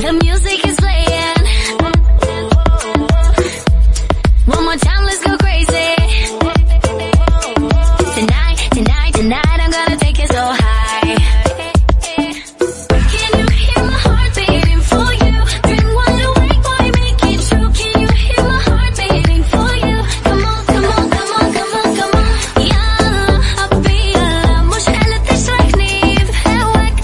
The music is playing.